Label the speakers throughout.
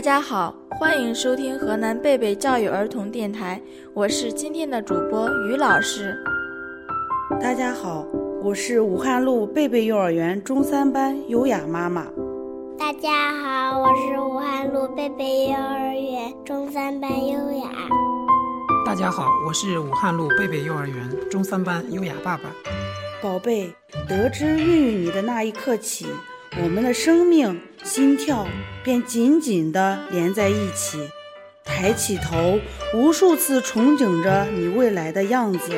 Speaker 1: 大家好，欢迎收听河南贝贝教育儿童电台，我是今天的主播于老师。
Speaker 2: 大家好，我是武汉路贝贝幼儿园中三班优雅妈妈。
Speaker 3: 大家好，我是武汉路贝贝幼儿园中三班优雅。
Speaker 4: 大家好，我是武汉路贝贝幼儿园中三班优雅爸爸。
Speaker 2: 宝贝，得知孕育你的那一刻起。我们的生命心跳便紧紧地连在一起，抬起头，无数次憧憬着你未来的样子；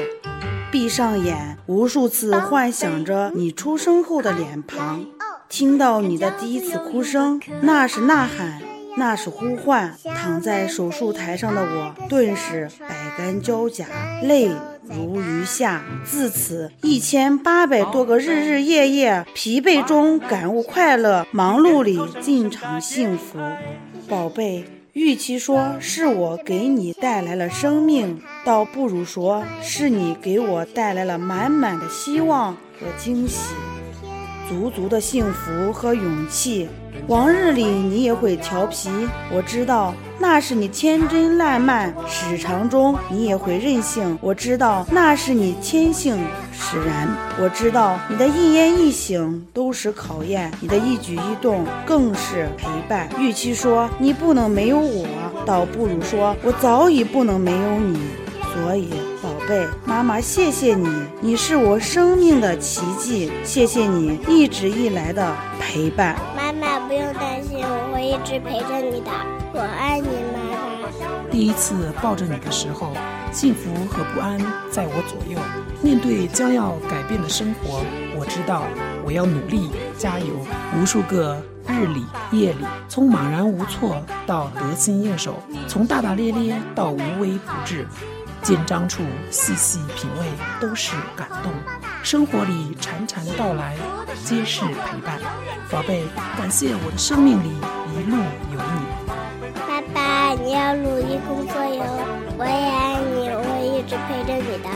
Speaker 2: 闭上眼，无数次幻想着你出生后的脸庞。听到你的第一次哭声，那是呐喊，那是呼唤。躺在手术台上的我，顿时百感交加，泪。如雨下。自此，一千八百多个日日夜夜，疲惫中感悟快乐，忙碌里尽尝幸福。宝贝，与其说是我给你带来了生命，倒不如说是你给我带来了满满的希望和惊喜，足足的幸福和勇气。往日里你也会调皮，我知道那是你天真烂漫；时常中你也会任性，我知道那是你天性使然。我知道你的一言一行都是考验，你的一举一动更是陪伴。与其说你不能没有我，倒不如说我早已不能没有你。所以，贝，妈妈谢谢你，你是我生命的奇迹。谢谢你一直以来的陪伴。
Speaker 3: 妈妈不用担心，我会一直陪着你的。我爱你，妈妈。
Speaker 4: 第一次抱着你的时候，幸福和不安在我左右。面对将要改变的生活，我知道我要努力加油。无数个日里夜里，从茫然无措到得心应手，从大大咧咧到无微不至。紧张处细细品味，都是感动。生活里潺潺到来，皆是陪伴。宝贝，感谢我的生命里一路有你。
Speaker 3: 爸爸，你要努力工作哟！我也爱你，我会一直陪着你的，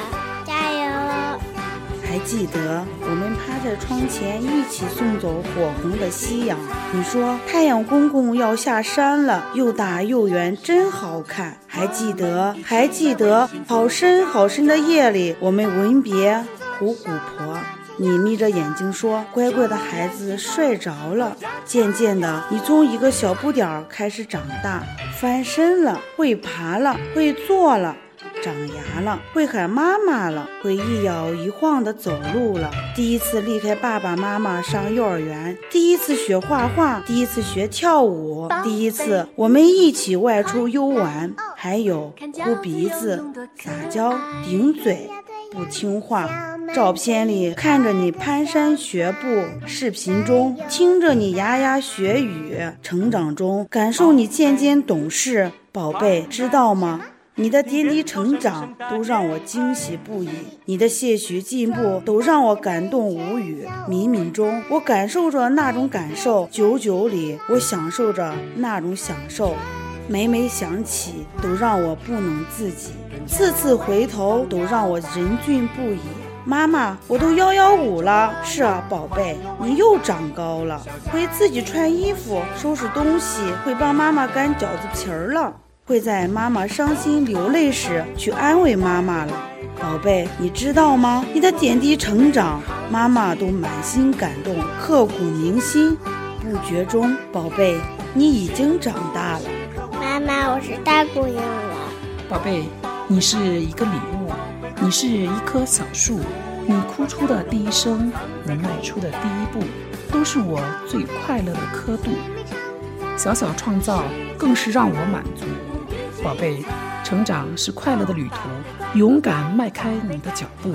Speaker 2: 记得我们趴在窗前一起送走火红的夕阳。你说太阳公公要下山了，又大又圆，真好看。还记得，还记得，好深好深的夜里，我们吻别虎姑婆。你眯着眼睛说：“乖乖的孩子睡着了。”渐渐的，你从一个小不点儿开始长大，翻身了，会爬了，会坐了。长牙了，会喊妈妈了，会一摇一晃的走路了。第一次离开爸爸妈妈上幼儿园，第一次学画画，第一次学跳舞，第一次我们一起外出游玩，还有哭鼻子、撒娇、顶嘴、不听话。照片里看着你蹒跚学步，视频中听着你牙牙学语，成长中感受你渐渐懂事。宝贝，知道吗？你的点滴成长都让我惊喜不已，你的些许进步都让我感动无语。冥冥中，我感受着那种感受；久久里，我享受着那种享受。每每想起，都让我不能自己；次次回头，都让我忍俊不已。妈妈，我都幺幺五了。是啊，宝贝，你又长高了，会自己穿衣服、收拾东西，会帮妈妈擀饺子皮儿了。会在妈妈伤心流泪时去安慰妈妈了，宝贝，你知道吗？你的点滴成长，妈妈都满心感动，刻骨铭心。不觉中，宝贝，你已经长大了。
Speaker 3: 妈妈，我是大姑娘了。
Speaker 4: 宝贝，你是一个礼物，你是一棵小树，你哭出的第一声，你迈出的第一步，都是我最快乐的刻度。小小创造，更是让我满足。宝贝，成长是快乐的旅途，勇敢迈开你的脚步，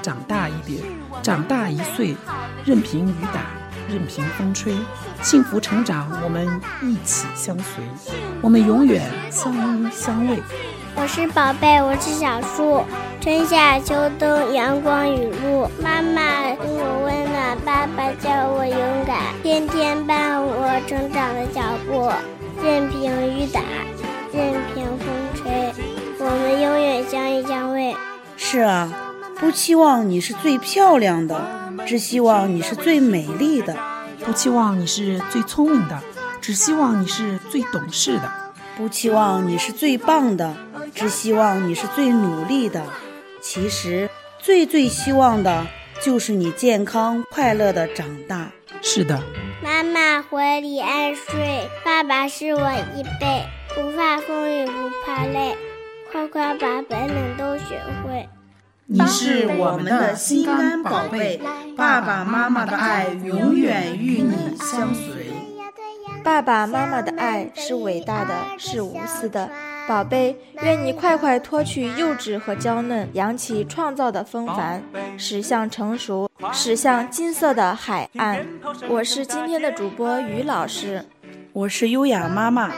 Speaker 4: 长大一点，长大一岁，任凭雨打，任凭风吹，幸福成长，我们一起相随，我们永远相依相偎。
Speaker 3: 我是宝贝，我是小树，春夏秋冬，阳光雨露，妈妈给我温暖，爸爸教我勇敢，天天伴我成长的脚步，任凭雨打。任凭风吹，我们永远相依相偎。
Speaker 2: 是啊，不期望你是最漂亮的，只希望你是最美丽的；
Speaker 4: 不期望你是最聪明的，只希望你是最懂事的；
Speaker 2: 不期望你是最棒的，只希望你是最努力的。其实，最最希望的就是你健康快乐的长大。
Speaker 4: 是的，
Speaker 3: 妈妈怀里安睡，爸爸是我依背，不怕风雨不怕累，快快把本领都学会。
Speaker 2: 你是我们的心肝宝贝，爸爸妈妈的爱永远与你相随。
Speaker 1: 爸爸妈妈的爱是伟大的，是无私的。宝贝，愿你快快脱去幼稚和娇嫩，扬起创造的风帆，驶向成熟，驶向金色的海岸。我是今天的主播于老师，
Speaker 2: 我是优雅妈妈，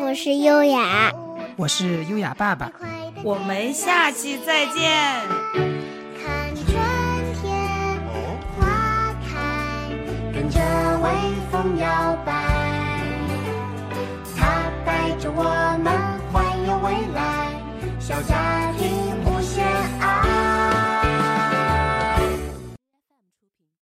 Speaker 3: 我是优雅，
Speaker 4: 我是优雅爸爸。
Speaker 2: 我们下期再见。
Speaker 5: 看春天花开，跟着微风摇摆，